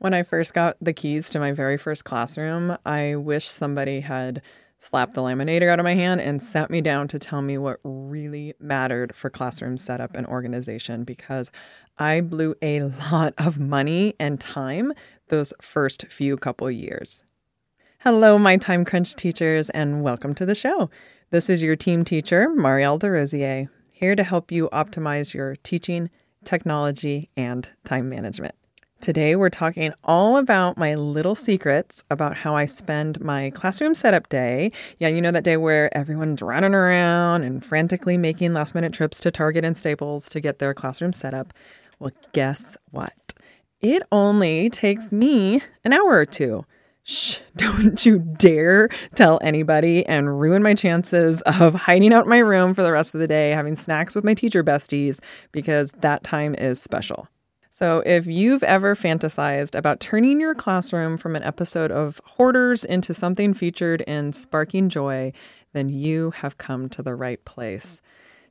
When I first got the keys to my very first classroom, I wish somebody had slapped the laminator out of my hand and sat me down to tell me what really mattered for classroom setup and organization because I blew a lot of money and time those first few couple years. Hello, my time crunch teachers, and welcome to the show. This is your team teacher, Mariel DeRosier, here to help you optimize your teaching, technology, and time management. Today, we're talking all about my little secrets about how I spend my classroom setup day. Yeah, you know that day where everyone's running around and frantically making last minute trips to Target and Staples to get their classroom set up. Well, guess what? It only takes me an hour or two. Shh, don't you dare tell anybody and ruin my chances of hiding out in my room for the rest of the day, having snacks with my teacher besties, because that time is special. So, if you've ever fantasized about turning your classroom from an episode of Hoarders into something featured in Sparking Joy, then you have come to the right place.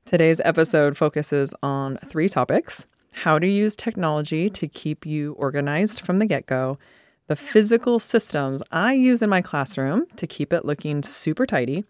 Today's episode focuses on three topics how to use technology to keep you organized from the get go, the physical systems I use in my classroom to keep it looking super tidy,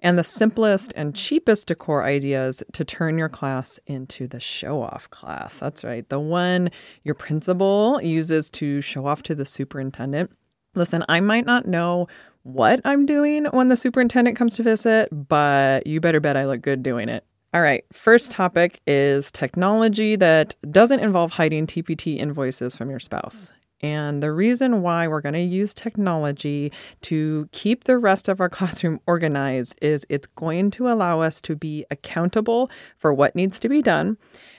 and the simplest and cheapest decor ideas to turn your class into the show off class. That's right, the one your principal uses to show off to the superintendent. Listen, I might not know what I'm doing when the superintendent comes to visit, but you better bet I look good doing it. All right, first topic is technology that doesn't involve hiding TPT invoices from your spouse. And the reason why we're going to use technology to keep the rest of our classroom organized is it's going to allow us to be accountable for what needs to be done.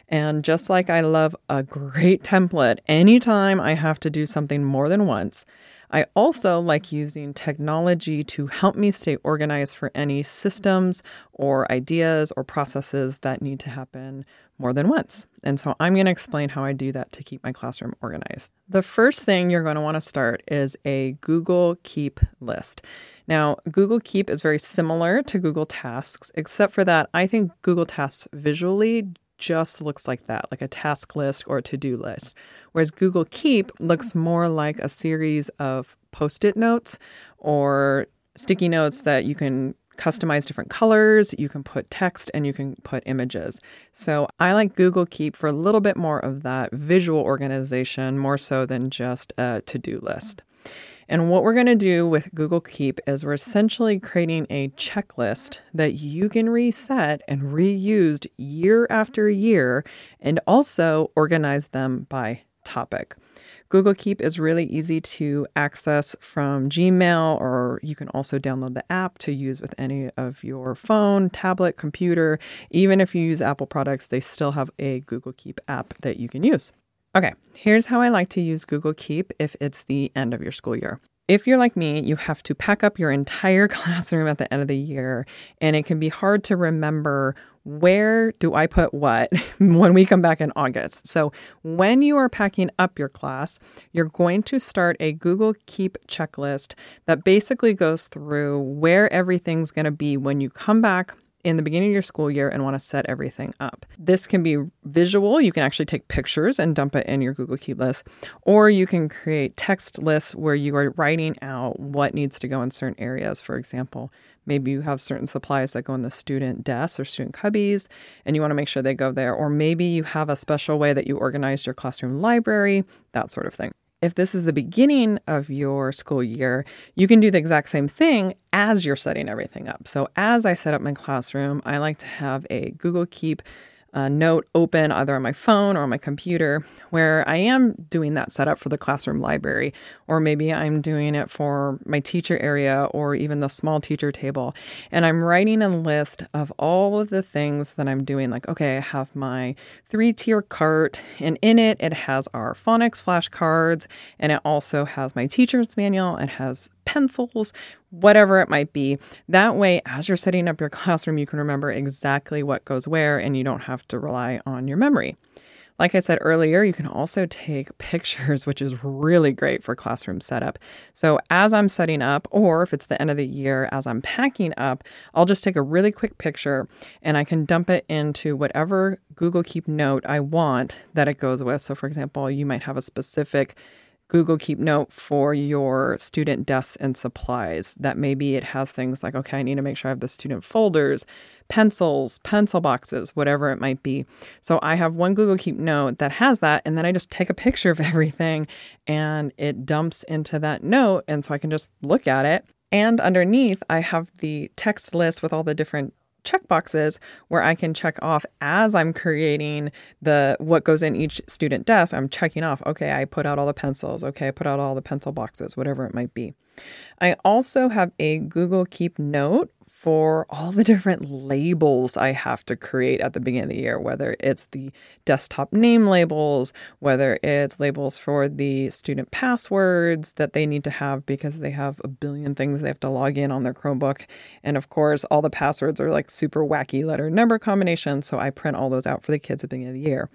And just like I love a great template anytime I have to do something more than once, I also like using technology to help me stay organized for any systems or ideas or processes that need to happen more than once. And so I'm going to explain how I do that to keep my classroom organized. The first thing you're going to want to start is a Google Keep list. Now, Google Keep is very similar to Google Tasks, except for that I think Google Tasks visually just looks like that, like a task list or a to do list. Whereas Google Keep looks more like a series of post it notes or sticky notes that you can customize different colors, you can put text, and you can put images. So I like Google Keep for a little bit more of that visual organization, more so than just a to do list. And what we're going to do with Google Keep is we're essentially creating a checklist that you can reset and reuse year after year and also organize them by topic. Google Keep is really easy to access from Gmail, or you can also download the app to use with any of your phone, tablet, computer. Even if you use Apple products, they still have a Google Keep app that you can use. Okay, here's how I like to use Google Keep if it's the end of your school year. If you're like me, you have to pack up your entire classroom at the end of the year, and it can be hard to remember where do I put what when we come back in August? So, when you are packing up your class, you're going to start a Google Keep checklist that basically goes through where everything's going to be when you come back in the beginning of your school year and want to set everything up. This can be visual. You can actually take pictures and dump it in your Google Keep list, or you can create text lists where you are writing out what needs to go in certain areas. For example, maybe you have certain supplies that go in the student desks or student cubbies and you want to make sure they go there, or maybe you have a special way that you organize your classroom library, that sort of thing if this is the beginning of your school year, you can do the exact same thing as you're setting everything up. So, as I set up my classroom, I like to have a Google Keep a note open either on my phone or on my computer where I am doing that setup for the classroom library, or maybe I'm doing it for my teacher area or even the small teacher table. And I'm writing a list of all of the things that I'm doing. Like, okay, I have my three tier cart, and in it, it has our phonics flashcards, and it also has my teacher's manual. It has pencils, whatever it might be. That way, as you're setting up your classroom, you can remember exactly what goes where and you don't have to rely on your memory. Like I said earlier, you can also take pictures, which is really great for classroom setup. So, as I'm setting up, or if it's the end of the year, as I'm packing up, I'll just take a really quick picture and I can dump it into whatever Google Keep note I want that it goes with. So, for example, you might have a specific Google Keep Note for your student desks and supplies. That maybe it has things like, okay, I need to make sure I have the student folders, pencils, pencil boxes, whatever it might be. So I have one Google Keep Note that has that, and then I just take a picture of everything and it dumps into that note. And so I can just look at it. And underneath, I have the text list with all the different checkboxes where I can check off as I'm creating the what goes in each student desk. I'm checking off, okay, I put out all the pencils, okay, I put out all the pencil boxes, whatever it might be. I also have a Google Keep note for all the different labels I have to create at the beginning of the year, whether it's the desktop name labels, whether it's labels for the student passwords that they need to have because they have a billion things they have to log in on their Chromebook. And of course, all the passwords are like super wacky letter number combinations. So I print all those out for the kids at the beginning of the year.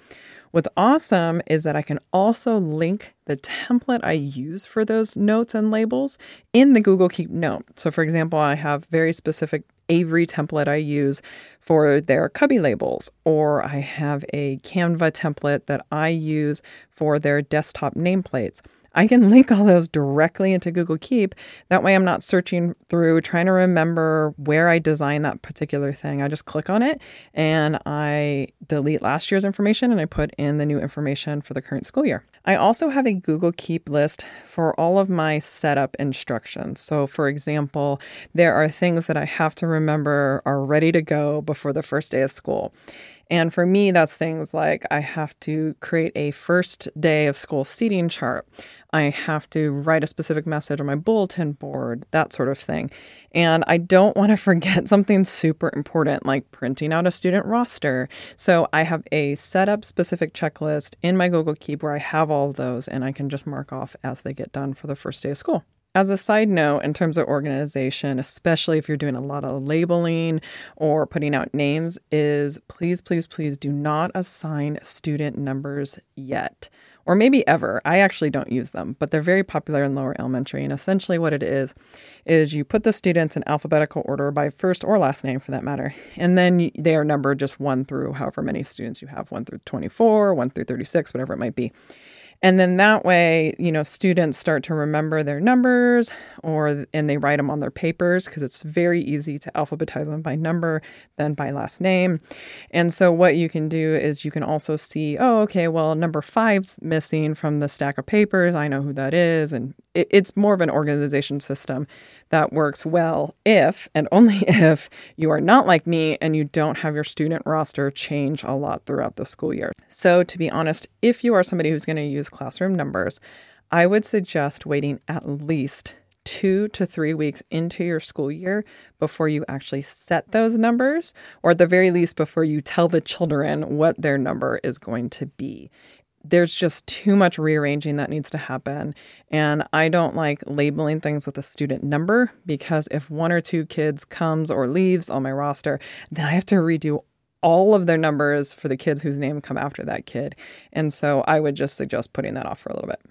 What's awesome is that I can also link the template I use for those notes and labels in the Google Keep Note. So, for example, I have very specific Avery template I use for their cubby labels, or I have a Canva template that I use for their desktop nameplates. I can link all those directly into Google Keep. That way, I'm not searching through trying to remember where I designed that particular thing. I just click on it and I delete last year's information and I put in the new information for the current school year. I also have a Google Keep list for all of my setup instructions. So, for example, there are things that I have to remember are ready to go before the first day of school. And for me, that's things like I have to create a first day of school seating chart. I have to write a specific message on my bulletin board, that sort of thing. And I don't want to forget something super important like printing out a student roster. So I have a setup specific checklist in my Google Keep where I have all of those and I can just mark off as they get done for the first day of school. As a side note, in terms of organization, especially if you're doing a lot of labeling or putting out names, is please, please, please do not assign student numbers yet or maybe ever. I actually don't use them, but they're very popular in lower elementary. And essentially, what it is, is you put the students in alphabetical order by first or last name for that matter. And then they are numbered just one through however many students you have, one through 24, one through 36, whatever it might be. And then that way, you know, students start to remember their numbers or and they write them on their papers because it's very easy to alphabetize them by number then by last name. And so what you can do is you can also see, oh, okay, well, number 5's missing from the stack of papers. I know who that is and it's more of an organization system that works well if and only if you are not like me and you don't have your student roster change a lot throughout the school year. So, to be honest, if you are somebody who's going to use classroom numbers, I would suggest waiting at least two to three weeks into your school year before you actually set those numbers, or at the very least, before you tell the children what their number is going to be there's just too much rearranging that needs to happen. And I don't like labeling things with a student number because if one or two kids comes or leaves on my roster, then I have to redo all of their numbers for the kids whose name come after that kid. And so I would just suggest putting that off for a little bit.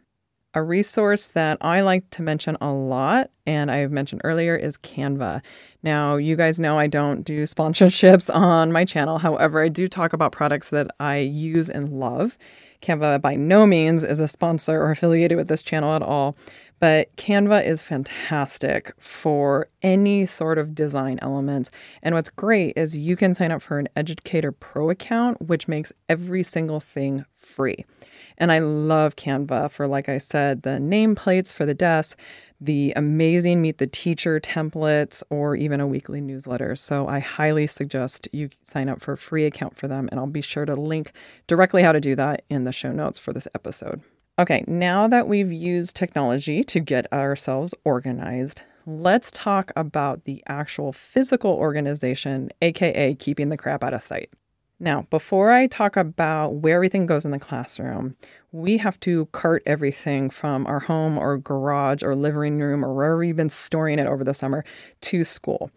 A resource that I like to mention a lot, and I've mentioned earlier, is Canva. Now, you guys know I don't do sponsorships on my channel. However, I do talk about products that I use and love. Canva by no means is a sponsor or affiliated with this channel at all, but Canva is fantastic for any sort of design elements. And what's great is you can sign up for an Educator Pro account, which makes every single thing free. And I love Canva for, like I said, the nameplates for the desk, the amazing Meet the Teacher templates, or even a weekly newsletter. So I highly suggest you sign up for a free account for them, and I'll be sure to link directly how to do that in the show notes for this episode. Okay, now that we've used technology to get ourselves organized, let's talk about the actual physical organization, aka keeping the crap out of sight. Now, before I talk about where everything goes in the classroom, we have to cart everything from our home or garage or living room or wherever we've been storing it over the summer to school.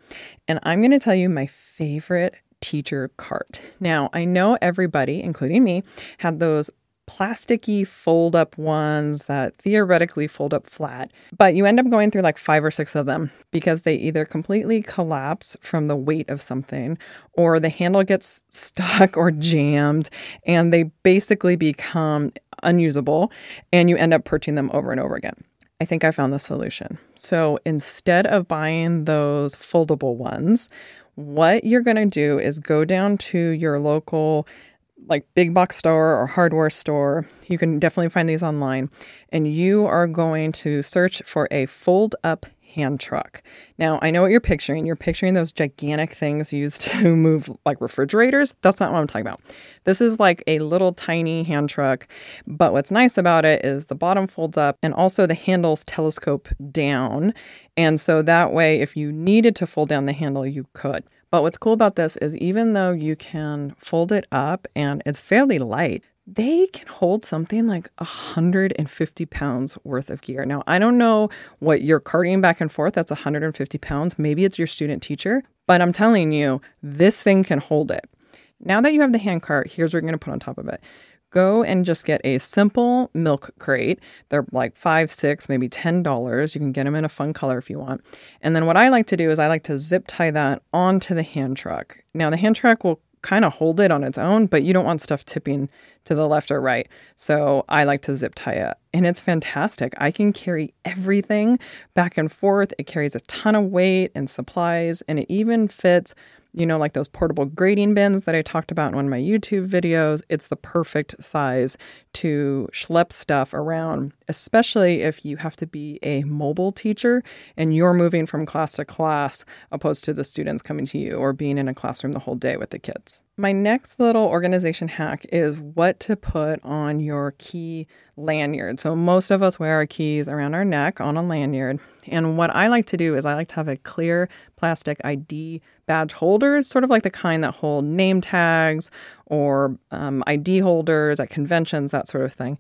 And I'm going to tell you my favorite teacher cart. Now, I know everybody, including me, had those plasticky fold up ones that theoretically fold up flat, but you end up going through like five or six of them because they either completely collapse from the weight of something or the handle gets stuck or jammed and they basically become unusable and you end up perching them over and over again. I think I found the solution. So instead of buying those foldable ones, what you're going to do is go down to your local like big box store or hardware store. You can definitely find these online. And you are going to search for a fold up hand truck. Now, I know what you're picturing. You're picturing those gigantic things used to move like refrigerators. That's not what I'm talking about. This is like a little tiny hand truck, but what's nice about it is the bottom folds up and also the handles telescope down. And so that way, if you needed to fold down the handle, you could. But what's cool about this is even though you can fold it up and it's fairly light, they can hold something like 150 pounds worth of gear. Now, I don't know what you're carting back and forth that's 150 pounds. Maybe it's your student teacher, but I'm telling you, this thing can hold it. Now that you have the hand cart, here's what you're going to put on top of it go and just get a simple milk crate. They're like five, six, maybe ten dollars. You can get them in a fun color if you want. And then what I like to do is I like to zip tie that onto the hand truck. Now the hand truck will kind of hold it on its own, but you don't want stuff tipping to the left or right. So I like to zip tie it. And it's fantastic. I can carry everything back and forth. It carries a ton of weight and supplies, and it even fits you know, like those portable grading bins that I talked about in one of my YouTube videos. It's the perfect size to schlep stuff around, especially if you have to be a mobile teacher and you're moving from class to class opposed to the students coming to you or being in a classroom the whole day with the kids. My next little organization hack is what to put on your key lanyard. So, most of us wear our keys around our neck on a lanyard. And what I like to do is I like to have a clear plastic ID badge holder, sort of like the kind that hold name tags or um, ID holders at conventions, that sort of thing.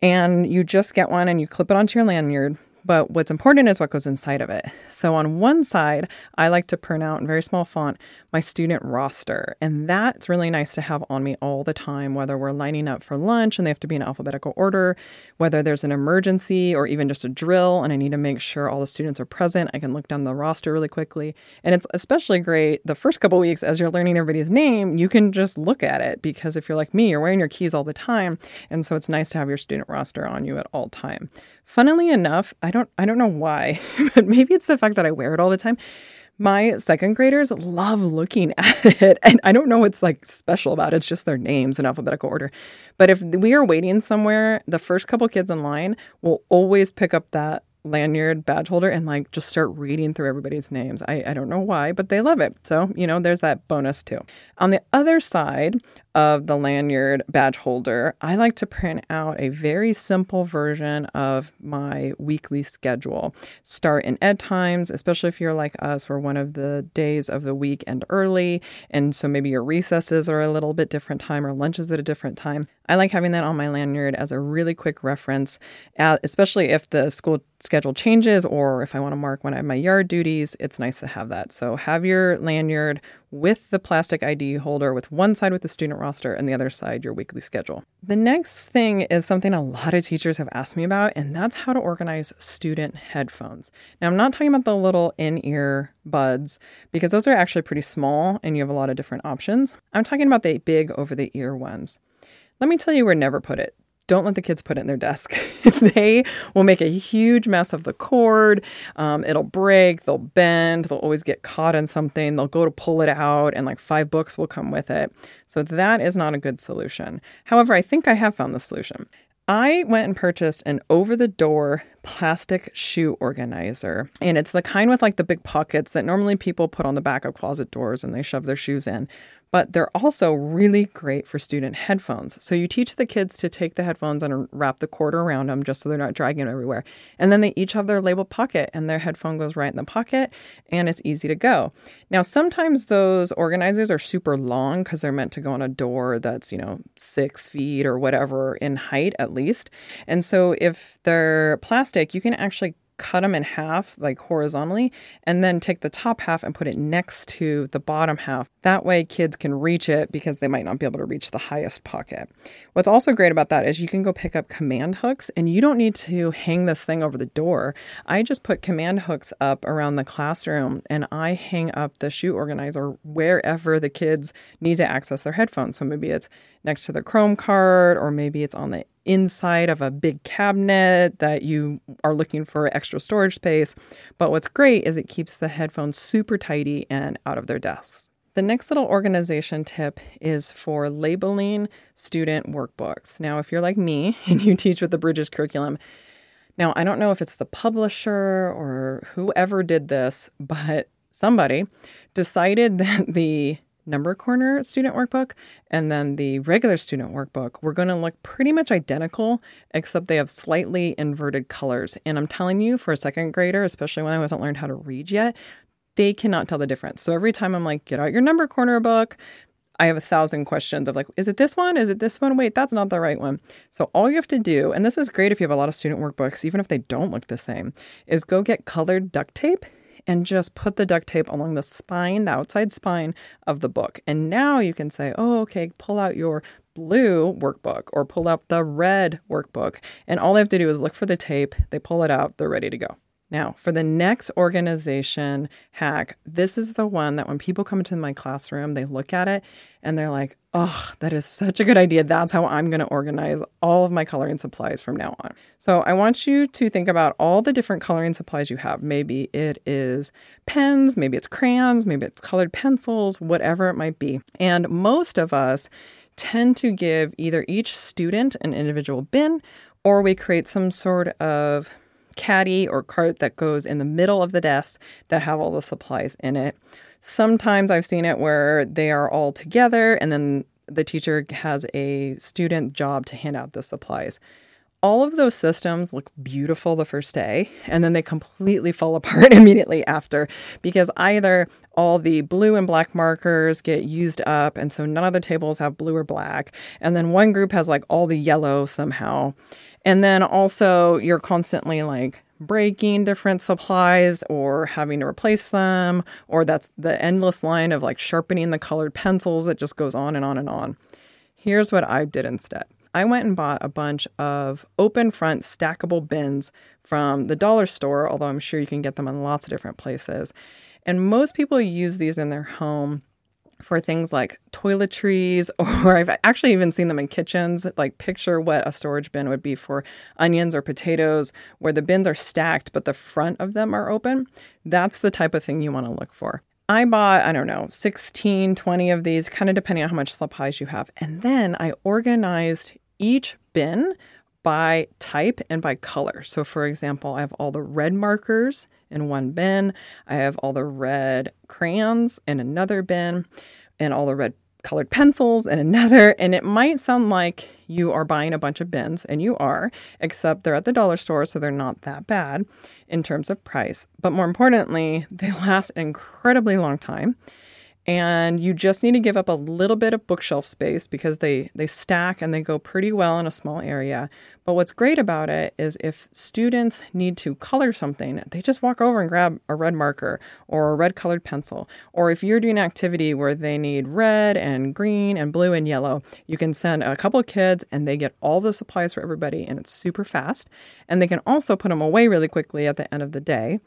And you just get one and you clip it onto your lanyard. But what's important is what goes inside of it. So on one side, I like to print out in very small font my student roster. And that's really nice to have on me all the time, whether we're lining up for lunch and they have to be in alphabetical order, whether there's an emergency or even just a drill and I need to make sure all the students are present. I can look down the roster really quickly. And it's especially great the first couple weeks as you're learning everybody's name, you can just look at it because if you're like me, you're wearing your keys all the time. And so it's nice to have your student roster on you at all time. Funnily enough, I don't I don't know why, but maybe it's the fact that I wear it all the time. My second graders love looking at it. And I don't know what's like special about it. It's just their names in alphabetical order. But if we are waiting somewhere, the first couple kids in line will always pick up that lanyard badge holder and like just start reading through everybody's names. I, I don't know why, but they love it. So, you know, there's that bonus too. On the other side of the lanyard badge holder, I like to print out a very simple version of my weekly schedule. Start in ed times, especially if you're like us, where one of the days of the week end early. And so maybe your recesses are a little bit different time or lunches at a different time. I like having that on my lanyard as a really quick reference, especially if the school schedule changes or if I want to mark when I have my yard duties. It's nice to have that. So have your lanyard with the plastic ID holder, with one side with the student roster and the other side your weekly schedule. The next thing is something a lot of teachers have asked me about, and that's how to organize student headphones. Now, I'm not talking about the little in ear buds because those are actually pretty small and you have a lot of different options. I'm talking about the big over the ear ones. Let me tell you where never put it don't let the kids put it in their desk. they will make a huge mess of the cord. Um, it'll break, they'll bend, they'll always get caught in something. They'll go to pull it out, and like five books will come with it. So that is not a good solution. However, I think I have found the solution. I went and purchased an over the door plastic shoe organizer. And it's the kind with like the big pockets that normally people put on the back of closet doors and they shove their shoes in but they're also really great for student headphones. So you teach the kids to take the headphones and wrap the cord around them just so they're not dragging everywhere. And then they each have their labeled pocket and their headphone goes right in the pocket and it's easy to go. Now, sometimes those organizers are super long because they're meant to go on a door that's, you know, six feet or whatever in height at least. And so if they're plastic, you can actually cut them in half, like horizontally, and then take the top half and put it next to the bottom half. That way, kids can reach it because they might not be able to reach the highest pocket. What's also great about that is you can go pick up command hooks and you don't need to hang this thing over the door. I just put command hooks up around the classroom and I hang up the shoe organizer wherever the kids need to access their headphones. So maybe it's next to the Chrome card, or maybe it's on the inside of a big cabinet that you are looking for extra storage space. But what's great is it keeps the headphones super tidy and out of their desks. The next little organization tip is for labeling student workbooks. Now, if you're like me and you teach with the Bridges curriculum, now I don't know if it's the publisher or whoever did this, but somebody decided that the number corner student workbook and then the regular student workbook were going to look pretty much identical except they have slightly inverted colors and i'm telling you for a second grader especially when i wasn't learned how to read yet they cannot tell the difference so every time i'm like get out your number corner book I have a thousand questions of like, is it this one? Is it this one? Wait, that's not the right one. So all you have to do, and this is great if you have a lot of student workbooks, even if they don't look the same, is go get colored duct tape and just put the duct tape along the spine, the outside spine of the book. And now you can say, oh, okay, pull out your blue workbook or pull out the red workbook. And all they have to do is look for the tape, they pull it out, they're ready to go. Now, for the next organization hack, this is the one that when people come into my classroom, they look at it and they're like, oh, that is such a good idea. That's how I'm going to organize all of my coloring supplies from now on. So I want you to think about all the different coloring supplies you have. Maybe it is pens, maybe it's crayons, maybe it's colored pencils, whatever it might be. And most of us tend to give either each student an individual bin or we create some sort of caddy or cart that goes in the middle of the desk that have all the supplies in it. Sometimes I've seen it where they are all together and then the teacher has a student job to hand out the supplies. All of those systems look beautiful the first day and then they completely fall apart immediately after because either all the blue and black markers get used up and so none of the tables have blue or black and then one group has like all the yellow somehow and then also, you're constantly like breaking different supplies or having to replace them, or that's the endless line of like sharpening the colored pencils that just goes on and on and on. Here's what I did instead. I went and bought a bunch of open front stackable bins from the dollar store, although I'm sure you can get them in lots of different places. And most people use these in their home for things like toiletries, or I've actually even seen them in kitchens. Like, picture what a storage bin would be for onions or potatoes, where the bins are stacked, but the front of them are open. That's the type of thing you want to look for. I bought, I don't know, 16, 20 of these, kind of depending on how much supplies you have. And then I organized each bin by type and by color. So, for example, I have all the red markers in one bin, I have all the red crayons in another bin, and all the red colored pencils in another. And it might sound like you are buying a bunch of bins, and you are, except they're at the dollar store, so they're not that bad in terms of price. But more importantly, they last an incredibly long time and you just need to give up a little bit of bookshelf space because they they stack and they go pretty well in a small area. But what's great about it is if students need to color something they just walk over and grab a red marker or a red colored pencil. Or if you're doing an activity where they need red and green and blue and yellow you can send a couple of kids and they get all the supplies for everybody and it's super fast. And they can also put them away really quickly at the end of the day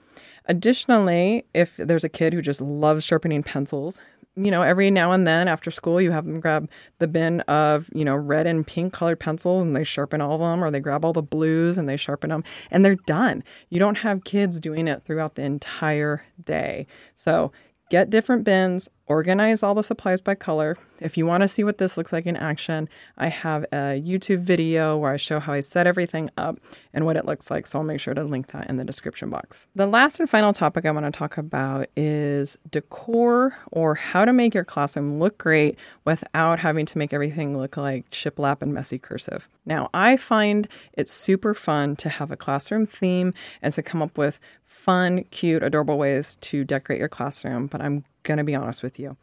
Additionally, if there's a kid who just loves sharpening pencils, you know, every now and then after school, you have them grab the bin of, you know, red and pink colored pencils and they sharpen all of them, or they grab all the blues and they sharpen them, and they're done. You don't have kids doing it throughout the entire day. So get different bins, organize all the supplies by color. If you want to see what this looks like in action, I have a YouTube video where I show how I set everything up and what it looks like. So I'll make sure to link that in the description box. The last and final topic I want to talk about is decor or how to make your classroom look great without having to make everything look like shiplap and messy cursive. Now, I find it's super fun to have a classroom theme and to come up with fun, cute, adorable ways to decorate your classroom, but I'm going to be honest with you.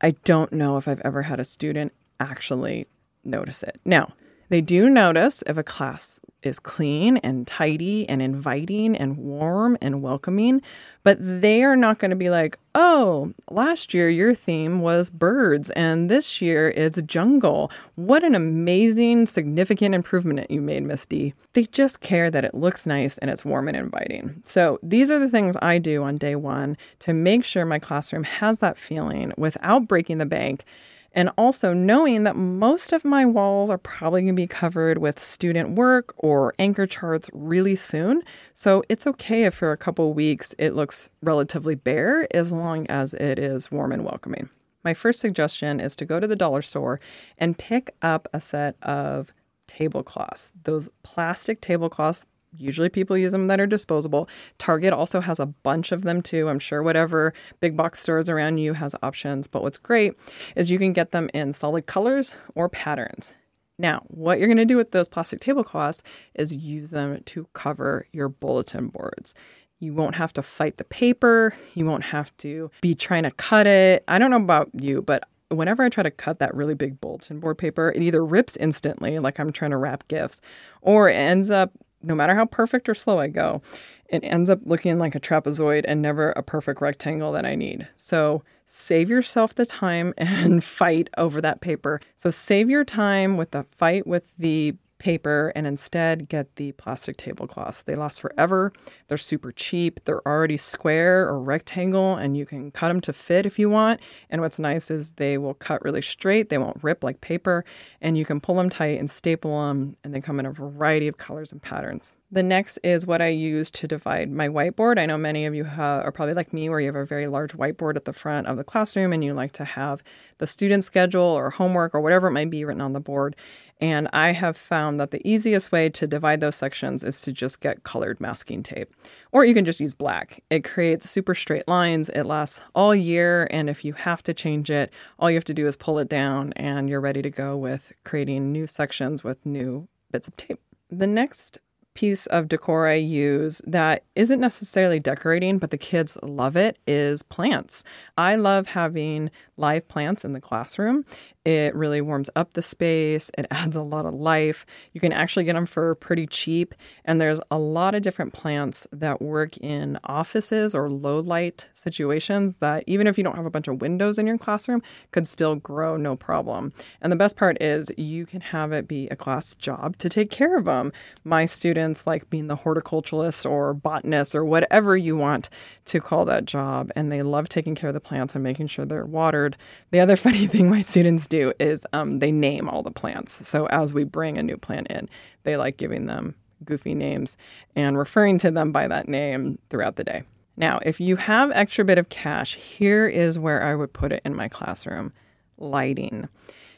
I don't know if I've ever had a student actually notice it. Now, They do notice if a class is clean and tidy and inviting and warm and welcoming, but they are not going to be like, oh, last year your theme was birds and this year it's jungle. What an amazing, significant improvement you made, Miss D. They just care that it looks nice and it's warm and inviting. So these are the things I do on day one to make sure my classroom has that feeling without breaking the bank and also knowing that most of my walls are probably going to be covered with student work or anchor charts really soon. So it's okay if for a couple weeks it looks relatively bare as long as it is warm and welcoming. My first suggestion is to go to the dollar store and pick up a set of tablecloths. Those plastic tablecloths Usually people use them that are disposable. Target also has a bunch of them too. I'm sure whatever big box stores around you has options. But what's great is you can get them in solid colors or patterns. Now, what you're going to do with those plastic tablecloths is use them to cover your bulletin boards. You won't have to fight the paper. You won't have to be trying to cut it. I don't know about you, but whenever I try to cut that really big bulletin board paper, it either rips instantly, like I'm trying to wrap gifts, or it ends up no matter how perfect or slow I go, it ends up looking like a trapezoid and never a perfect rectangle that I need. So save yourself the time and fight over that paper. So save your time with the fight with the paper and instead get the plastic tablecloths. They last forever. They're super cheap. They're already square or rectangle and you can cut them to fit if you want. And what's nice is they will cut really straight. They won't rip like paper and you can pull them tight and staple them and they come in a variety of colors and patterns. The next is what I use to divide my whiteboard. I know many of you have, are probably like me, where you have a very large whiteboard at the front of the classroom and you like to have the student schedule or homework or whatever it might be written on the board. And I have found that the easiest way to divide those sections is to just get colored masking tape. Or you can just use black. It creates super straight lines. It lasts all year. And if you have to change it, all you have to do is pull it down and you're ready to go with creating new sections with new bits of tape. The next piece of decor I use that isn't necessarily decorating, but the kids love it is plants. I love having live plants in the classroom. It really warms up the space. It adds a lot of life. You can actually get them for pretty cheap. And there's a lot of different plants that work in offices or low light situations that, even if you don't have a bunch of windows in your classroom, could still grow no problem. And the best part is you can have it be a class job to take care of them. My students like being the horticulturalist or botanist or whatever you want to call that job. And they love taking care of the plants and making sure they're watered. The other funny thing my students do is um, they name all the plants. So as we bring a new plant in, they like giving them goofy names and referring to them by that name throughout the day. Now, if you have extra bit of cash, here is where I would put it in my classroom lighting.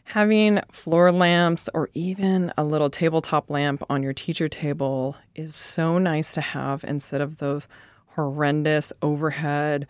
Having floor lamps or even a little tabletop lamp on your teacher table is so nice to have instead of those horrendous overhead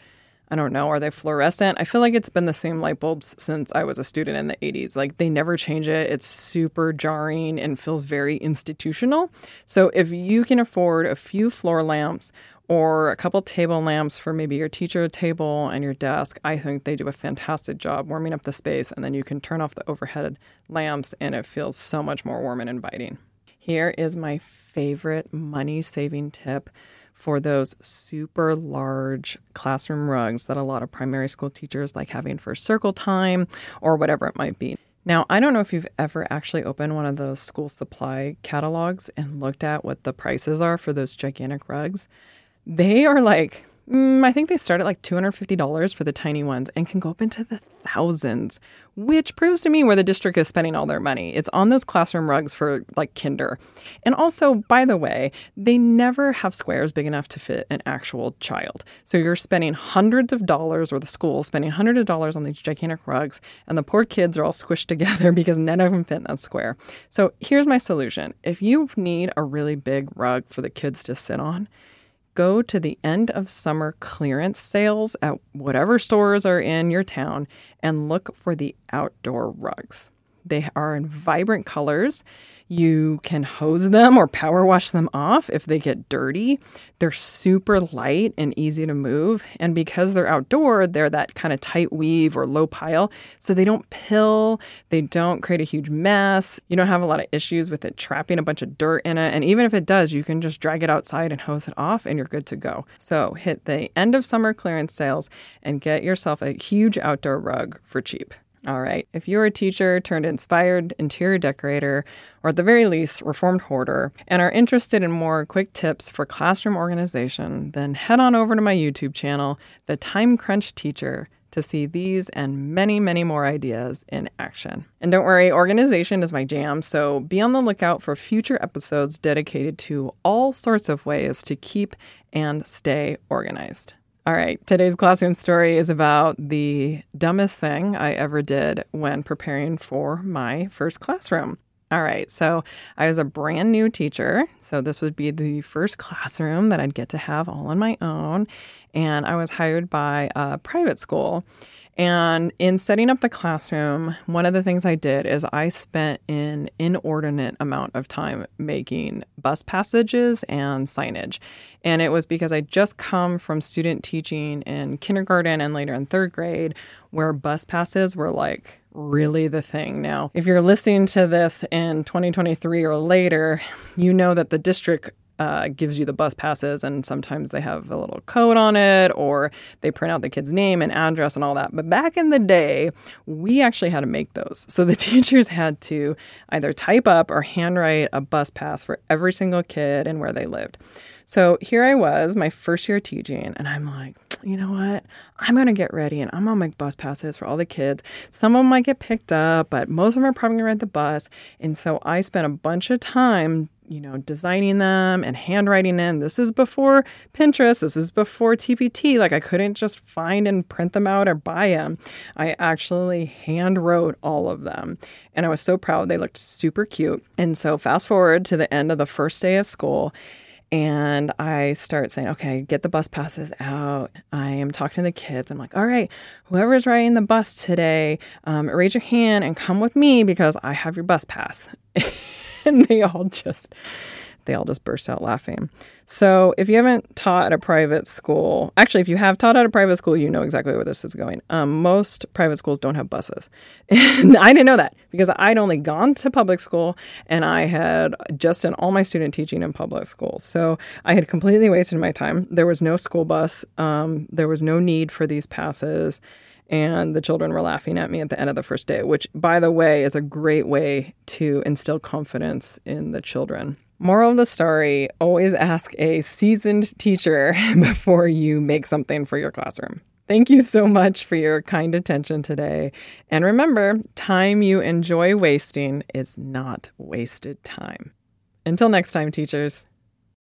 I don't know, are they fluorescent? I feel like it's been the same light bulbs since I was a student in the 80s. Like they never change it. It's super jarring and feels very institutional. So if you can afford a few floor lamps or a couple table lamps for maybe your teacher table and your desk, I think they do a fantastic job warming up the space. And then you can turn off the overhead lamps and it feels so much more warm and inviting. Here is my favorite money saving tip for those super large classroom rugs that a lot of primary school teachers like having for circle time or whatever it might be. Now, I don't know if you've ever actually opened one of those school supply catalogs and looked at what the prices are for those gigantic rugs. They are like Mm, I think they start at like $250 for the tiny ones and can go up into the thousands, which proves to me where the district is spending all their money. It's on those classroom rugs for like kinder. And also, by the way, they never have squares big enough to fit an actual child. So you're spending hundreds of dollars, or the school spending hundreds of dollars on these gigantic rugs, and the poor kids are all squished together because none of them fit in that square. So here's my solution if you need a really big rug for the kids to sit on, go to the end of summer clearance sales at whatever stores are in your town and look for the outdoor rugs. They are in vibrant colors. You can hose them or power wash them off if they get dirty. They're super light and easy to move. And because they're outdoor, they're that kind of tight weave or low pile. So they don't pill, they don't create a huge mess. You don't have a lot of issues with it trapping a bunch of dirt in it. And even if it does, you can just drag it outside and hose it off and you're good to go. So hit the end of summer clearance sales and get yourself a huge outdoor rug for cheap. All right, if you're a teacher turned inspired interior decorator, or at the very least, reformed hoarder, and are interested in more quick tips for classroom organization, then head on over to my YouTube channel, The Time-Crunched Teacher, to see these and many, many more ideas in action. And don't worry, organization is my jam, so be on the lookout for future episodes dedicated to all sorts of ways to keep and stay organized. All right, today's classroom story is about the dumbest thing I ever did when preparing for my first classroom. All right, so I was a brand new teacher. So this would be the first classroom that I'd get to have all on my own. And I was hired by a private school. And in setting up the classroom, one of the things I did is I spent an inordinate amount of time making bus passages and signage. And it was because I just come from student teaching in kindergarten and later in third grade, where bus passes were like really the thing. Now, if you're listening to this in 2023 or later, you know that the district uh, gives you the bus passes, and sometimes they have a little code on it, or they print out the kid's name and address and all that. But back in the day, we actually had to make those. So the teachers had to either type up or handwrite a bus pass for every single kid and where they lived. So here I was, my first year teaching, and I'm like, you know what? I'm going to get ready and I'm going to make bus passes for all the kids. Some of them might get picked up, but most of them are probably going to ride the bus. And so I spent a bunch of time you know, designing them and handwriting in. This is before Pinterest. This is before TPT. Like I couldn't just find and print them out or buy them. I actually hand wrote all of them. And I was so proud. They looked super cute. And so fast forward to the end of the first day of school and I start saying, okay, get the bus passes out. I am talking to the kids. I'm like, all right, whoever's riding the bus today, um, raise your hand and come with me because I have your bus pass. and they all just they all just burst out laughing. So, if you haven't taught at a private school, actually, if you have taught at a private school, you know exactly where this is going. Um, most private schools don't have buses. And I didn't know that because I'd only gone to public school and I had just done all my student teaching in public school. So, I had completely wasted my time. There was no school bus, um, there was no need for these passes and the children were laughing at me at the end of the first day, which, by the way, is a great way to instill confidence in the children. Moral of the story always ask a seasoned teacher before you make something for your classroom. Thank you so much for your kind attention today. And remember, time you enjoy wasting is not wasted time. Until next time, teachers.